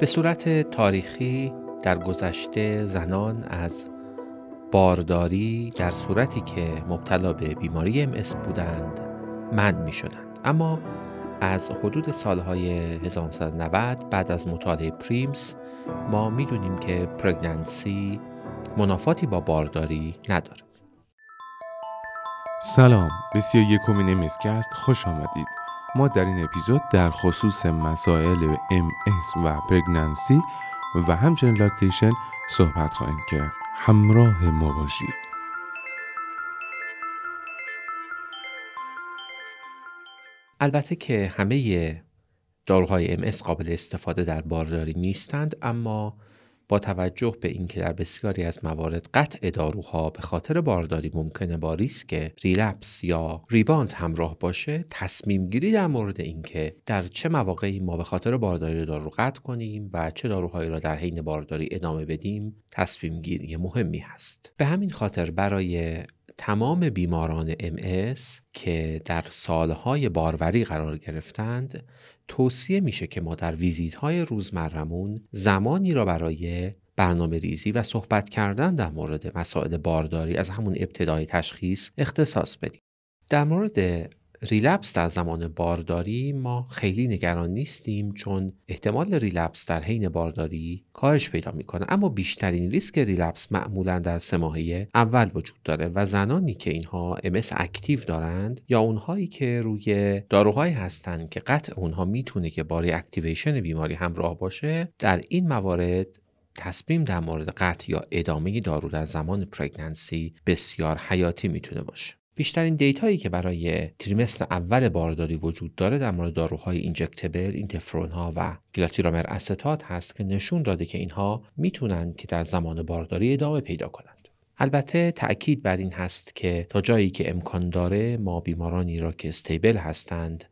به صورت تاریخی در گذشته زنان از بارداری در صورتی که مبتلا به بیماری ام بودند من می شدند. اما از حدود سالهای 1990 بعد از مطالعه پریمز ما می‌دونیم که پرگننسی منافاتی با بارداری نداره. سلام به سی یکمین امسکست خوش آمدید. ما در این اپیزود در خصوص مسائل MS و pregnancy و همچنین lactation صحبت خواهیم کرد. همراه ما باشید. البته که همه داروهای MS قابل استفاده در بارداری نیستند اما با توجه به اینکه در بسیاری از موارد قطع داروها به خاطر بارداری ممکنه با ریسک relapse یا rebound همراه باشه تصمیم گیری در مورد اینکه در چه مواقعی ما به خاطر بارداری دارو قطع کنیم و چه داروهایی را در حین بارداری ادامه بدیم تصمیم گیری مهمی هست. به همین خاطر برای تمام بیماران MS که در سالهای باروری قرار گرفتند توصیه میشه که ما در ویزیت های روزمرمون زمانی را برای برنامه ریزی و صحبت کردن در مورد مسائل بارداری از همون ابتدای تشخیص اختصاص بدیم. در مورد relapse در زمان بارداری ما خیلی نگران نیستیم چون احتمال relapse در حین بارداری کاهش پیدا می‌کنه. اما بیشترین ریسک relapse معمولا در سه ماهه اول وجود داره و زنانی که اینها MS active دارند یا اونهایی که روی داروهایی هستند که قطع اونها می‌تونه که با activation بیماری همراه باشه در این موارد تصمیم در مورد قطع یا ادامه دارو در زمان pregnancy بسیار حیاتی می‌تونه باشه. بیشترین data یی که برای trimester اول بارداری وجود داره در مورد داروهای injectable، interferon ها و glatiramer acetate هست که نشون داده که اینها می‌تونن که در زمان بارداری ادامه پیدا کنند. البته تأکید بر این هست که تا جایی که امکان داره ما بیمارانی را که stable هستند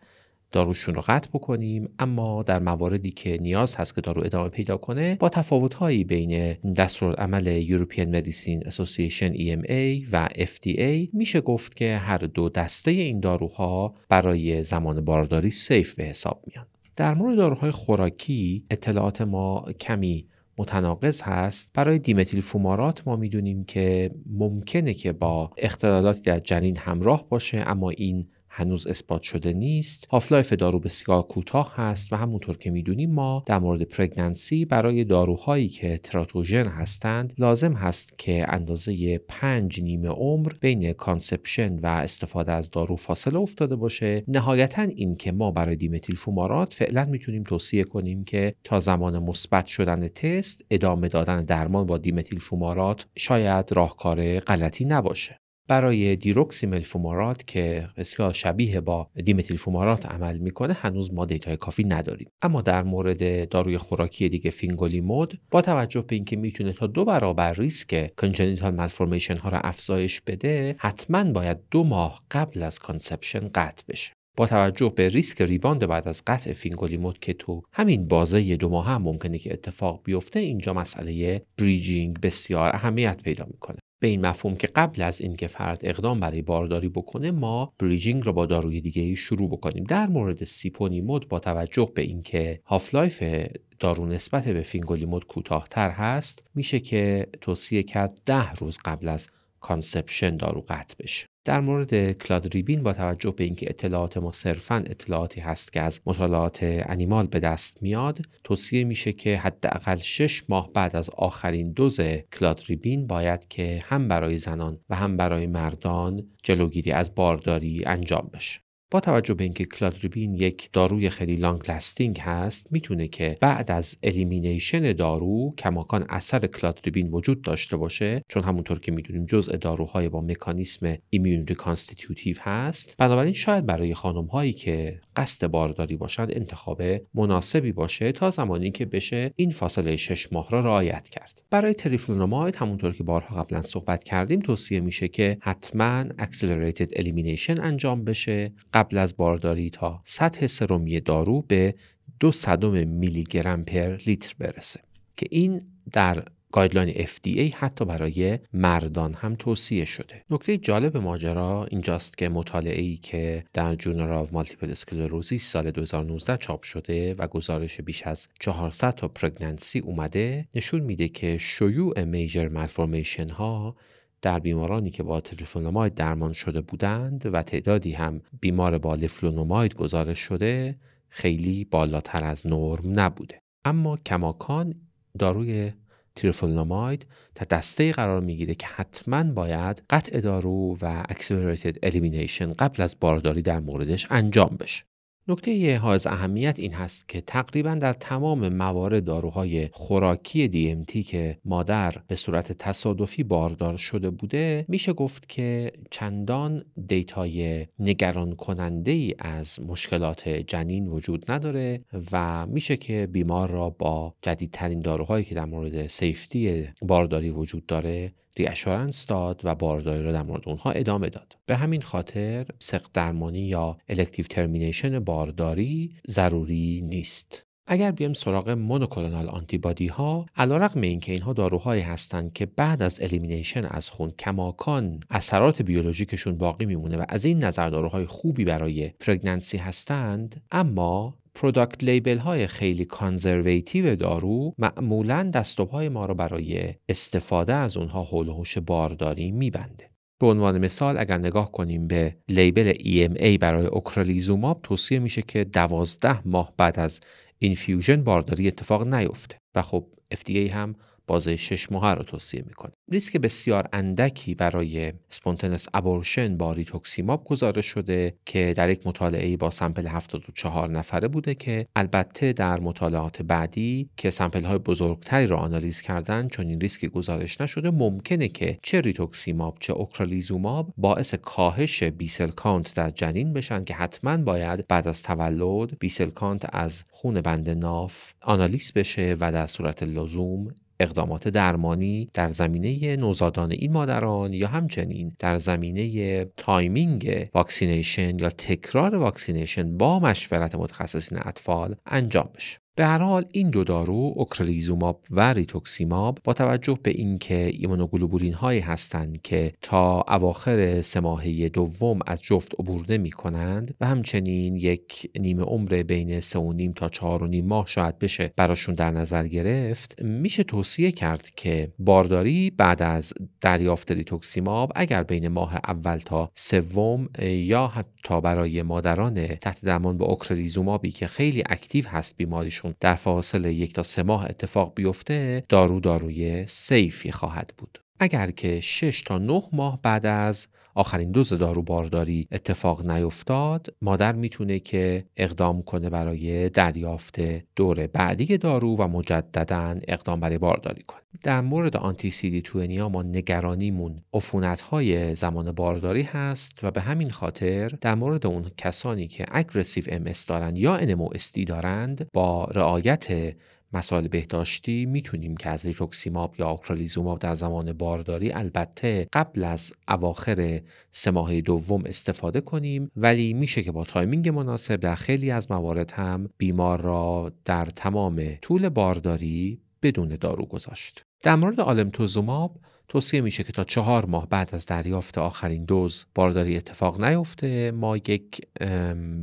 داروشون رو قطع بکنیم. اما در مواردی که نیاز هست که دارو ادامه پیدا کنه با تفاوتهایی بین دستورالعمل European Medicine Association EMA و FDA میشه گفت که هر دو دسته این داروها برای زمان بارداری safe به حساب میان. در مورد داروهای خوراکی اطلاعات ما کمی متناقض هست. برای dimethyl fumarate ما می‌دونیم که ممکنه که با اختلالاتی در جنین همراه باشه اما این هنوز اثبات شده نیست. half-life دارو بسیار کوتاه هست و همونطور که می‌دونیم ما در مورد pregnancy برای داروهایی که تراتوژن هستند لازم هست که اندازه پنج نیمه عمر بین conception و استفاده از دارو فاصله افتاده باشه. نهایتا این که ما برای dimethyl fumarate فعلا می‌تونیم توصیه کنیم که تا زمان مثبت شدن تست ادامه دادن درمان با dimethyl fumarate شاید راهکار غلطی نباشه. برای diroximel fumarate که بسیار شبیه با dimethyl fumarate عمل می‌کنه هنوز ما data ی کافی نداریم. اما در مورد داروی خوراکی دیگه fingolimod با توجه به اینکه می‌تونه تا دو برابر ریسک congenital malformation ها را افزایش بده حتما باید دو ماه قبل از conception قطع بشه. با توجه به ریسک rebound بعد از قطع fingolimod که تو همین بازه دو ماه هم ممکنه که اتفاق بیفته اینجا مسئله bridging بسیار اهمیت پیدا می‌کنه. به این مفهوم که قبل از اینکه فرد اقدام برای بارداری بکنه ما bridging رو با داروی دیگه شروع بکنیم. در مورد siponimod با توجه به اینکه half-life دارو نسبت به fingolimod کوتاهتر هست میشه که توصیه کرد ده روز قبل از conception دارو قطع بشه. در مورد cladribine با توجه به اینکه اطلاعات ما صرفا اطلاعاتی هست که از مطالعات animal به دست میاد توصیه میشه که حداقل 6 ماه بعد از آخرین دوز cladribine باید که هم برای زنان و هم برای مردان جلوگیری از بارداری انجام بشه. توجه به اینکه cladribine یک داروی خیلی long lasting هست می‌تونه که بعد از elimination دارو کماکان اثر cladribine وجود داشته باشه چون همونطور که می‌دونیم جزء داروهای با مکانیسم immune reconstitutive هست. بنابراین شاید برای خانم هایی که قصد بارداری باشند انتخاب مناسبی باشه تا زمانی که بشه این فاصله 6 ماه را رعایت کرد. برای teriflunomide همونطور که بارها قبلا صحبت کردیم توصیه میشه که حتما accelerated elimination انجام بشه. از بارداری تا سطح سرومی دارو به دو صدم میلی گرم per لیتر برسه که این در guideline FDA حتی برای مردان هم توصیه شده. نکته جالب ماجرا اینجاست که مطالعه ای که در Journal of Multiple Sclerosis سال 2019 چاپ شده و گزارش بیش از 400 تا pregnancy اومده نشون میده که شیوع major malformation ها در بیمارانی که با تری‌فلونوماید درمان شده بودند و تعدادی هم بیمار با لیفلونوماید گزارش شده خیلی بالاتر از نرم نبوده. اما کماکان داروی تری‌فلونوماید در دسته قرار می‌گیره که حتما باید قطع دارو و accelerated elimination قبل از بارداری در موردش انجام بشه. نکته حائز اهمیت این هست که تقریبا در تمام موارد داروهای خوراکی DMT که مادر به صورت تصادفی باردار شده بوده میشه گفت که چندان data ی نگران کننده ای از مشکلات جنین وجود نداره و میشه که بیمار را با جدیدترین داروهایی که در مورد safety بارداری وجود داره reassurance داد و بارداری را در مورد اونها ادامه داد. به همین خاطر سقط درمانی یا elective termination بارداری ضروری نیست. اگر بیم سراغ monoclonal antibody ها علیرغم اینکه اینها داروهایی هستند که بعد از elimination از خون کماکان اثرات بیولوژیکشون باقی میمونه و از این نظر داروهای خوبی برای pregnancy هستند اما product label های خیلی conservative دارو معمولا دست ما رو برای استفاده از اونها حول و حوش بارداری میبنده. به عنوان مثال اگر نگاه کنیم به label EMA برای اوکرلیزوماب توصیه میشه که دوازده ماه بعد از infusion بارداری اتفاق نیفته و خب FDA هم بازه شش ماه رو توصیه می‌کنه. ریسک بسیار اندکی برای spontaneous abortion با ریتوکسیماب گزارش شده که در یک مطالعه با sample 74 نفره بوده که البته در مطالعات بعدی که sample های بزرگتری را آنالیز کردن چون این ریسک گزارش نشده ممکنه که چه ریتوکسیماب چه اوکرلیزوماب باعث کاهش B cell count در جنین بشن که حتما باید بعد از تولد B cell count از خون بند ناف آنالیز بشه و در صورت لزوم اقدامات درمانی در زمینه نوزادان این مادران یا همچنین در زمینه timing vaccination یا تکرار vaccination با مشورت متخصصین اطفال انجام بشه. به هر حال این دو دارو اوکرلیزوماب و ریتوکسیماب با توجه به اینکه ایمونوگلوبولین هایی هستند که تا اواخر سه دوم از جفت عبور نمی کنند و همچنین یک نیمه عمر بین سه و نیم تا چهار و نیم ماه شاید بشه براشون در نظر گرفت میشه توصیه کرد که بارداری بعد از دریافت ریتوکسیماب اگر بین ماه اول تا سوم یا حتی برای مادران تحت درمان با اوکرلیزومابی که خیلی active هست بیماریشون در فاصله یک تا سه ماه اتفاق بیفته دارو داروی safe ی خواهد بود. اگر که 6 تا 9 ماه بعد از آخرین دوز دارو بارداری اتفاق نیفتاد مادر می‌تونه که اقدام کنه برای دریافت دور بعدی دارو و مجددا اقدام برای بارداری کنه. در مورد anti CD ما نگرانیمون عفونت های زمان بارداری هست و به همین خاطر در مورد اون کسانی که اگریسیو ام دارن یا استی دارند با رعایت مسائل بهداشتی می‌تونیم که از ریتوکسیماب یا اوکرالیزوماب در زمان بارداری البته قبل از اواخر سه ماه دوم استفاده کنیم ولی میشه که با تایمینگ مناسب در خیلی از موارد هم بیمار را در تمام طول بارداری بدون دارو گذاشت. در مورد آلمتوزوماب توصیه میشه که تا چهار ماه بعد از دریافت آخرین دوز بارداری اتفاق نیفته. ما یک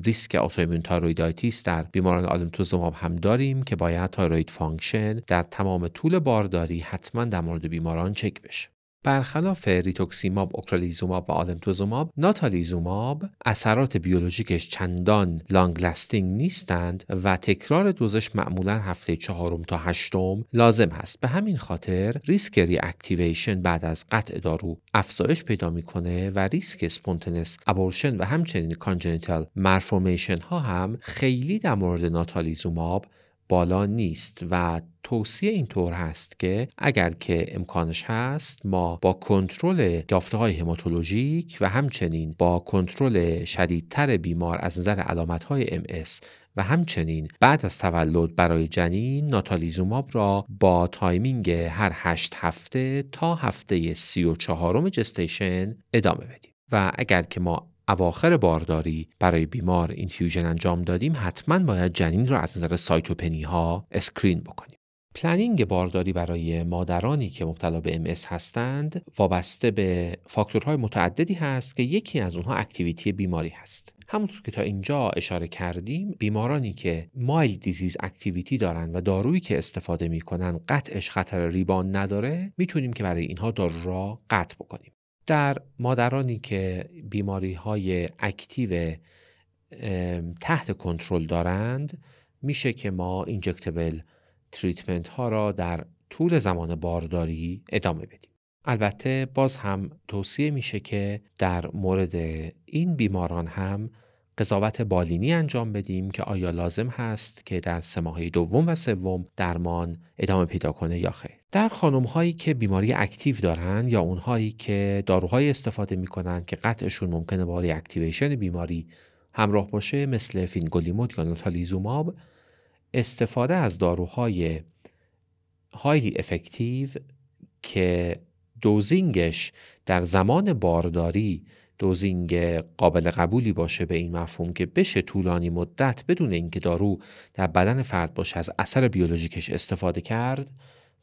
ریسک autoimmune thyroiditis در بیماران آلمتوزوماب هم داریم که باید thyroid function در تمام طول بارداری حتما در مورد بیماران چک بشه. برخلاف ریتوکسیماب، اوکرلیزوماب و آلمتوزوماب، ناتالیزوماب اثرات بیولوژیکش چندان long lasting نیستند و تکرار دوزش معمولا هفته چهارم تا هشتم لازم هست. به همین خاطر ریسک reactivation بعد از قطع دارو افزایش پیدا می‌کنه و ریسک spontaneous abortion و همچنین congenital malformation ها هم خیلی در مورد ناتالیزوماب بالا نیست و توصیه اینطور هست که اگر که امکانش هست ما با کنترل یافته های هماتولوژیک و همچنین با کنترل شدیدتر بیمار از نظر علامت های MS و همچنین بعد از تولد برای جنین ناتالیزوماب را با timing هر هشت هفته تا هفته سی و چهارم gestation ادامه بدیم. و اگر که ما اواخر بارداری برای بیمار infusion انجام دادیم حتما باید جنین را از نظر cytopenia ها screen بکنیم. planning بارداری برای مادرانی که مبتلا به MS هستند وابسته به فاکتورهای متعددی هست که یکی از اونها activity بیماری هست. همونطور که تا اینجا اشاره کردیم بیمارانی که mild disease activity دارند و دارویی که استفاده می‌کنن قطعش خطر rebound نداره می‌تونیم که برای اینها دارو را قطع بکنیم. در مادرانی که بیماری های active تحت کنترل دارند میشه که ما injectable treatment ها را در طول زمان بارداری ادامه بدیم. البته باز هم توصیه میشه که در مورد این بیماران هم قضاوت بالینی انجام بدیم که آیا لازم هست که در سه دوم و سوم درمان ادامه پیدا کنه یا خیر. در خانم هایی که بیماری active دارن یا اونهایی که داروهای استفاده می‌کنن که قطعشون ممکنه با activation بیماری همراه باشه مثل فینگولیمود یا ناتالیزوماب استفاده از داروهای highly effective که dosing ش در زمان بارداری dosing قابل قبولی باشه به این مفهوم که بشه طولانی مدت بدون اینکه دارو در بدن فرد باشه از اثر بیولوژیکش استفاده کرد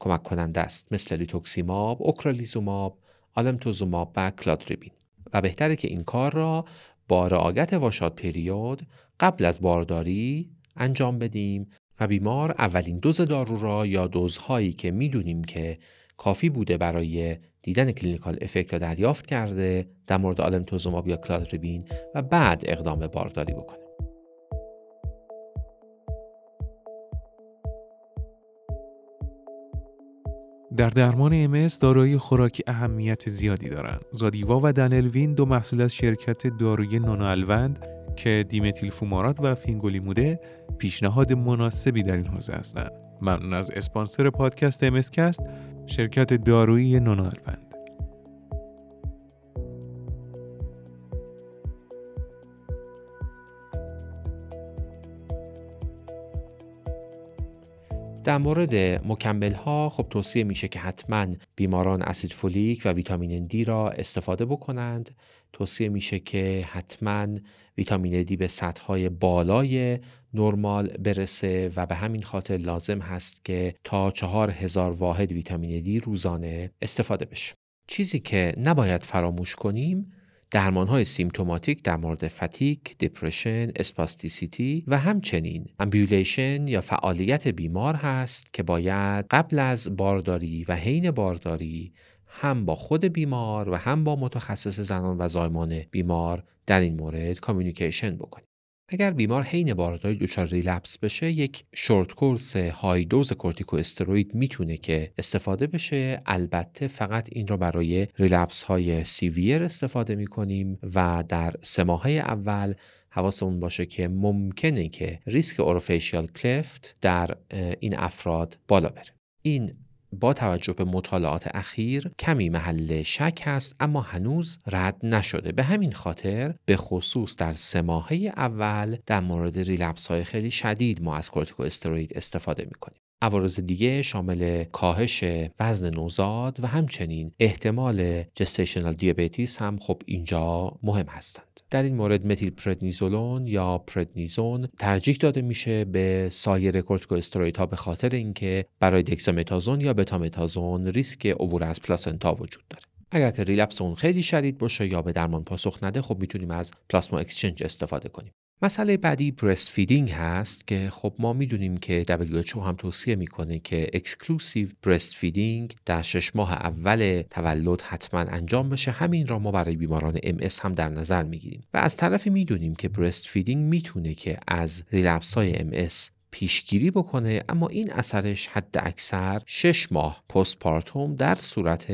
کمک کننده است. مثل ریتوکسیماب، اوکرالیزوماب، آلمتوزوماب و کلادریبین و بهتره که این کار را با رعایت washout period قبل از بارداری انجام بدیم و بیمار اولین دوز دارو را یا دوزهایی که می‌دونیم که کافی بوده برای دیدن clinical effect را دریافت کرده در مورد آلمتوزوماب یا کلادریبین و بعد اقدام به بارداری بکنه. در درمان ام داروی خوراکی اهمیت زیادی دارند. زادیوا و دنلوین دو محصول از شرکت داروی نونوالوند که دیمتیل فومارات و فینگولیموده پیشنهاد مناسبی در این حوزه هستند. ممنون از اسپانسر پادکست امسکست شرکت دارویی نونالوند. در مورد مکمل ها خب توصیه میشه که حتما بیماران اسید فولیک و ویتامین دی را استفاده بکنند. توصیه میشه که حتما ویتامین دی به سطح های بالای نرمال برسه و به همین خاطر لازم هست که تا چهار هزار واحد ویتامین دی روزانه استفاده بشه. چیزی که نباید فراموش کنیم درمان های symptomatic در مورد fatigue، depression، spasticity و همچنین ambulation یا فعالیت بیمار هست که باید قبل از بارداری و حین بارداری هم با خود بیمار و هم با متخصص زنان و زایمان بیمار در این مورد communication بکنیم. اگر بیمار حین بارداری دچار relapse بشه یک short course high dose کورتیکو استروید می‌تونه که استفاده بشه. البته فقط این رو برای relapse های severe استفاده می‌کنیم و در سه اول حواسمون باشه که ممکنه که ریسک orofacial cleft در این افراد بالا بره. این با توجه به مطالعات اخیر کمی محل شک هست اما هنوز رد نشده. به همین خاطر به خصوص در سه اول در مورد ریلپس های خیلی شدید ما از کورتیکو استروید استفاده می‌کنیم. عوارض دیگه شامل کاهش وزن نوزاد و همچنین احتمال جستیشنال دیابتیس هم خب اینجا مهم هستند. در این مورد متیل پردنیزولون یا پردنیزون ترجیح داده میشه به سایر ها به خاطر اینکه برای دکسامتازون یا بتامتازون ریسک عبور از placenta وجود داره. اگر که relapse اون خیلی شدید باشه یا به درمان پاسخ نده خب می‌تونیم از plasma exchange استفاده کنیم. مسئله بعدی breastfeeding هست که خب ما می‌دونیم که WHO هم توصیه می‌کنه که exclusive breastfeeding در شش ماه اول تولد حتما انجام بشه. همین را ما برای بیماران ام اس هم در نظر می‌گیریم. و از طرفی می‌دونیم که breastfeeding می‌تونه که از relapse های ام اس پیشگیری بکنه اما این اثرش حد اکثر شش ماه postpartum در صورت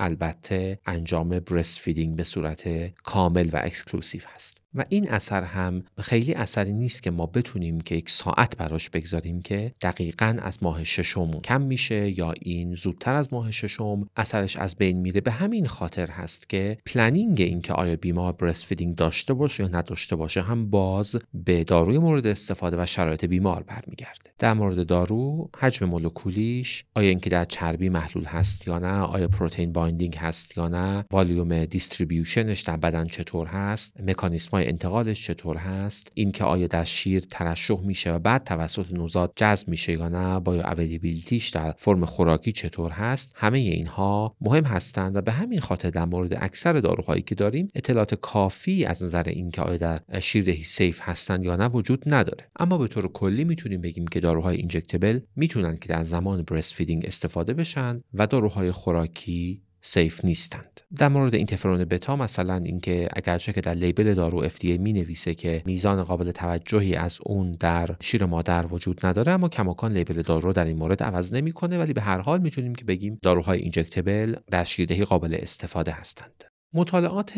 البته انجام breastfeeding به صورت کامل و exclusive هست. و این اثر هم خیلی اثری نیست که ما بتونیم که یک ساعت براش بگذاریم که دقیقا از ماه ششم کم میشه یا این زودتر از ماه ششم اثرش از بین میره. به همین خاطر هست که planning این که آیا بیمار breastfeeding داشته باشه یا نداشته باشه هم باز به داروی مورد استفاده و شرایط بیمار برمیگرده. در مورد دارو حجم مولکولیش آیا اینکه در چربی محلول هست یا نه آیا protein binding هست یا نه volume distribution ش در بدن چطور هست مکانیسم های انتقالش چطور هست اینکه آیا در شیر ترشح میشه و بعد توسط نوزاد جذب میشه یا نه bioavailability ش در فرم خوراکی چطور هست همه اینها مهم هستند و به همین خاطر در مورد اکثر داروهایی که داریم اطلاعات کافی از نظر اینکه آیا در شیردهی safe هستند یا نه وجود نداره. اما به طور کلی می‌تونیم بگیم که داروهای injectable می‌تونن که در زمان breastfeeding استفاده بشن و داروهای خوراکی safe نیستند. در مورد اینترفرون بتا مثلا اینکه اگرچه که در label دارو FDA می نویسه که میزان قابل توجهی از اون در شیر مادر وجود نداره اما کماکان label دارو در این مورد عوض نمی‌کنه ولی به هر حال می‌تونیم که بگیم داروهای injectable در شیردهی قابل استفاده هستند. مطالعات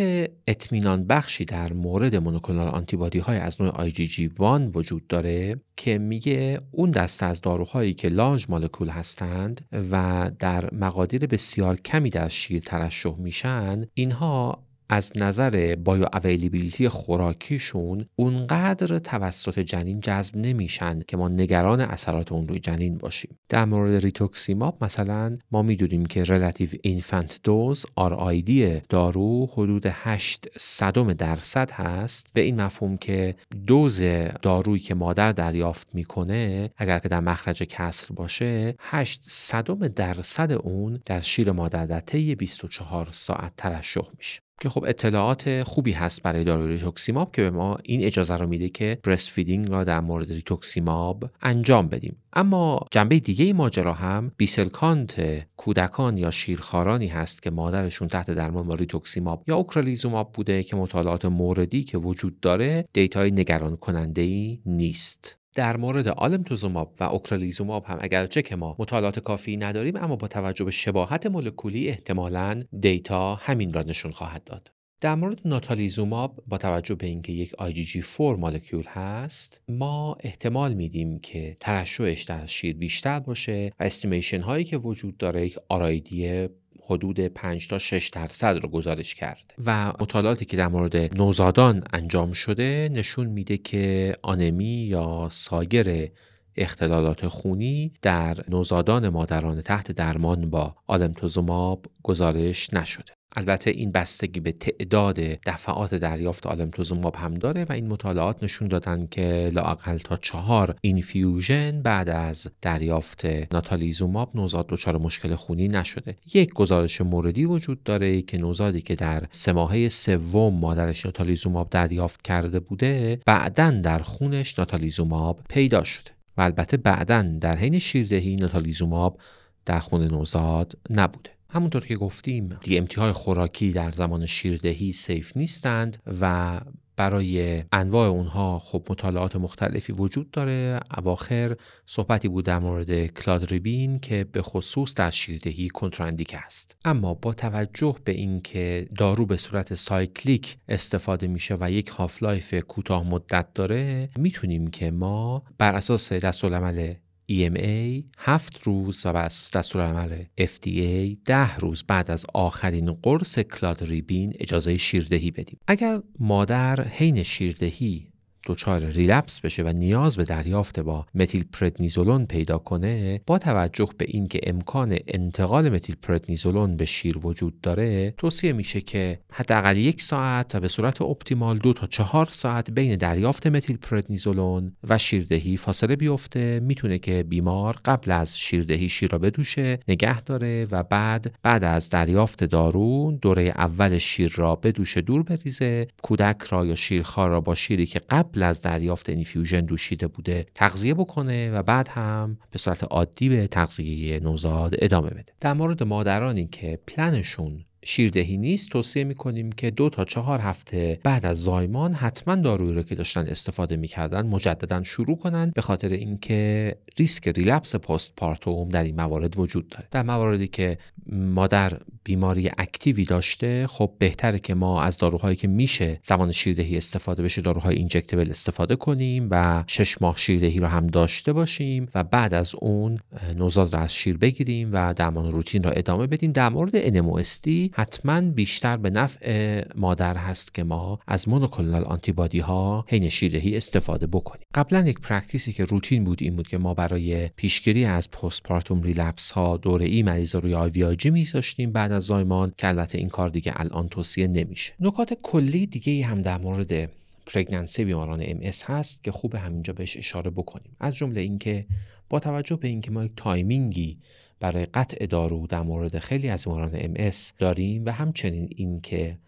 اطمینان بخشی در مورد monoclonal antibody های از نوع IgG1 وجود داره که میگه اون دسته از داروهایی که large molecule هستند و در مقادیر بسیار کمی در شیر ترشح میشن اینها از نظر bioavailability خوراکیشون اونقدر توسط جنین جذب نمیشن که ما نگران اثرات اون روی جنین باشیم. در مورد ریتوکسیماب مثلا ما می‌دونیم که relative infant dose آر دارو حدود 8 صدم درصد هست. به این مفهوم که دوز دارویی که مادر دریافت می‌کنه اگر که در مخرج کسر باشه 8 صدم درصد اون در شیر مادر در طی 24 ساعت ترشح میشه. که خب اطلاعات خوبی هست برای داروی ریتوکسیماب که به ما این اجازه رو میده که breastfeeding را در مورد ریتوکسیماب انجام بدیم. اما جنبه دیگه ماجرا هم B cell count کودکان یا شیرخوارانی هست که مادرشون تحت درمان با ریتوکسیماب یا اوکرالیزوماب بوده که مطالعات موردی که وجود داره data ی نگران کننده ای نیست. در مورد آلمتوزوماب و اوکرالیزوماب هم اگرچه که ما مطالعات کافی نداریم اما با توجه به شباهت مولکولی احتمالا data همین را نشون خواهد داد. در مورد ناتالیزوماب با توجه به اینکه یک IgG4 molecule هست ما احتمال میدیم که ترشحش در شیر بیشتر باشه و estimation هایی که وجود داره یک RID ای حدود 5 تا 6 درصد رو گزارش کرد. و مطالعاتی که در مورد نوزادان انجام شده نشون میده که آنمی یا سایر اختلالات خونی در نوزادان مادران تحت درمان با آلمتوزوماب گزارش نشده. البته این بستگی به تعداد دفعات دریافت آلمتوزوماب هم داره و این مطالعات نشون دادن که لاقل تا چهار اینفیوژن بعد از دریافت ناتالیزوماب نوزاد دچار مشکل خونی نشده. یک گزارش موردی وجود داره که نوزادی که در سه ماهه سوم مادرش ناتالیزوماب دریافت کرده بوده بعدا در خونش ناتالیزوماب پیدا شده و البته بعدا در حین شیردهی ناتالیزوماب در خون نوزاد نبوده. همونطور که گفتیم DMT های خوراکی در زمان شیردهی safe نیستند و برای انواع اونها خب مطالعات مختلفی وجود داره. اواخر صحبتی بود در مورد کلادریبین که به خصوص در شیردهی contraindicated است. اما با توجه به اینکه دارو به صورت cyclic استفاده میشه و یک half-life کوتاه مدت داره می‌تونیم که ما بر اساس دستورالعمل EMA هفت روز و بس دستورالعمل FDA ده روز بعد از آخرین قرص کلادریبین اجازه شیردهی بدیم. اگر مادر حین شیردهی دچار ریلپس بشه و نیاز به دریافت با متیل پردنیزولون پیدا کنه با توجه به اینکه امکان انتقال متیل پردنیزولون به شیر وجود داره توصیه میشه که حداقل یک ساعت و به صورت اپتیمال دو تا چهار ساعت بین دریافت متیل پردنیزولون و شیردهی فاصله بیفته. می‌تونه که بیمار قبل از شیردهی شیر را بدوشه نگه داره و بعد بعد از دریافت دارو دوره اول شیر را بدوشه دور بریزه کودک را یا شیرخوار را با شیری که قبل قبل از دریافت infusion دوشیده بوده تغذیه بکنه و بعد هم به صورت عادی به تغذیه نوزاد ادامه بده. در مورد مادرانی که پلنشون شیردهی نیست توصیه می‌کنیم که دو تا چهار هفته بعد از زایمان حتما دارویی رو که داشتن استفاده می‌کردن مجددا شروع کنن به خاطر اینکه ریسک relapse postpartum در این موارد وجود داره. در مواردی که مادر بیماری active ی داشته خب بهتره که ما از داروهایی که میشه زمان شیردهی استفاده بشه داروهای injectable استفاده کنیم و شش ماه شیردهی رو هم داشته باشیم و بعد از اون نوزاد رو از شیر بگیریم و درمان روتین رو ادامه بدیم. در مورد NMOSD حتما بیشتر به نفع مادر هست که ما از monoclonal antibody ها حین شیردهی استفاده بکنیم. قبلا یک practice ی که روتین بود این بود که ما برای پیشگیری از postpartum relapse ها دوره ای مریض روی IVIG میذاشتیم. بعد از زایمان که البته این کار دیگه الان توصیه نمیشه. نکات کلی دیگه هم در مورد pregnancy بیماران MS هست که خوب همینجا بهش اشاره بکنیم. از جمله اینکه با توجه به اینکه ما یک timing ی برای قطع دارو در مورد خیلی از بیماران MS داریم و همچنین اینکه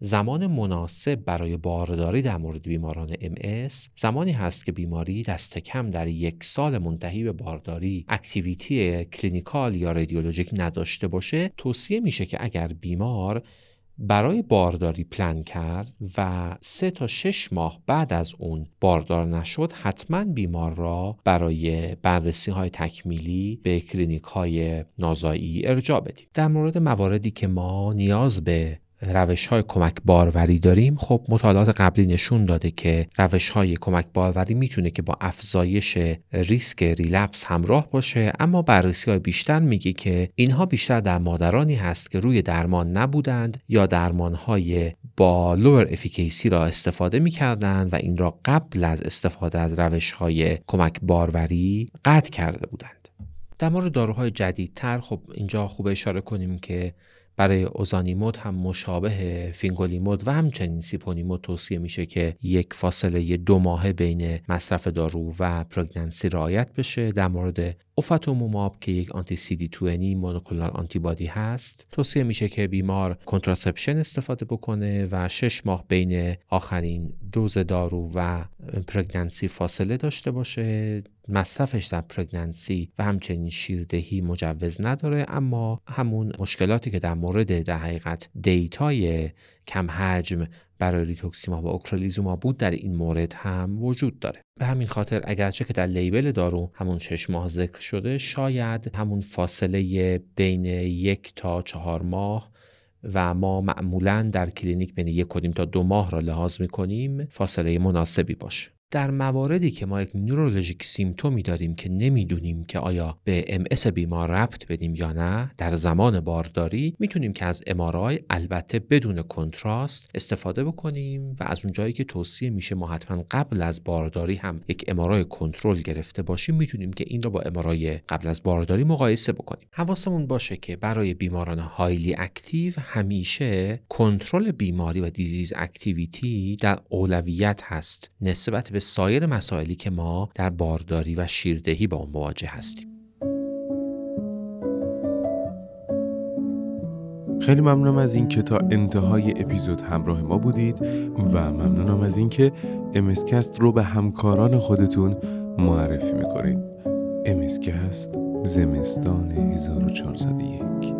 زمان مناسب برای بارداری در مورد بیماران MS زمانی هست که بیماری دست کم در یک سال منتهی به بارداری activity clinical یا radiologic نداشته باشه توصیه میشه که اگر بیمار برای بارداری پلن کرد و سه تا شش ماه بعد از اون باردار نشد حتما بیمار را برای بررسی های تکمیلی به کلینیک های نازایی ارجاع بدیم. در مورد مواردی که ما نیاز به روش های کمک باروری داریم. خب مطالعات قبلی نشون داده که روش های کمک باروری می‌تونه که با افزایش ریسک relapse همراه باشه اما بررسی های بیشتر میگه که اینها بیشتر در مادرانی هست که روی درمان نبودند یا درمان های با lower efficacy را استفاده می‌کردند و این را قبل از استفاده از روش های کمک باروری قطع کرده بودند. در مورد داروهای جدیدتر خب اینجا خوب اشاره کنیم که برای اوزانیمود هم مشابه فینگولیمود و همچنین سیپونیمود توصیه میشه که یک فاصله دو ماهه بین مصرف دارو و pregnancy رعایت بشه. در مورد اوفاتوموماب که یک anti CD 20 monoclonal antibody هست توصیه میشه که بیمار contraception استفاده بکنه و شش ماه بین آخرین دوز دارو و pregnancy فاصله داشته باشه. مصرفش در pregnancy و همچنین شیردهی مجوز نداره اما همون مشکلاتی که در مورد در حقیقت data ی کم حجم برای ریتوکسیماب و اوکرلیزوماب بود در این مورد هم وجود داره. به همین خاطر اگرچه که در label دارو همون شش ماه ذکر شده شاید همون فاصله بین یک تا چهار ماه و ما معمولا در کلینیک بین یک و نیم تا دو ماه را لحاظ می‌کنیم فاصله مناسبی باشه. در مواردی که ما یک neurologic symptom ی داریم که نمی‌دونیم که آیا به MS بیمار ربط بدیم یا نه در زمان بارداری می‌تونیم که از MRI البته بدون contrast استفاده بکنیم و از اونجایی که توصیه میشه ما حتما قبل از بارداری هم یک MRI کنترل گرفته باشیم می‌تونیم که این را با MRI قبل از بارداری مقایسه بکنیم. حواسمون باشه که برای بیماران highly active همیشه کنترل بیماری و disease activity در اولویت هست. نسبت به سایر مسائلی که ما در بارداری و شیردهی با اون مواجه هستیم. خیلی ممنونم از اینکه تا انتهای اپیزود همراه ما بودید و ممنونم از اینکه امسکست رو به همکاران خودتون معرفی می‌کنید. امسکست زمستان 1401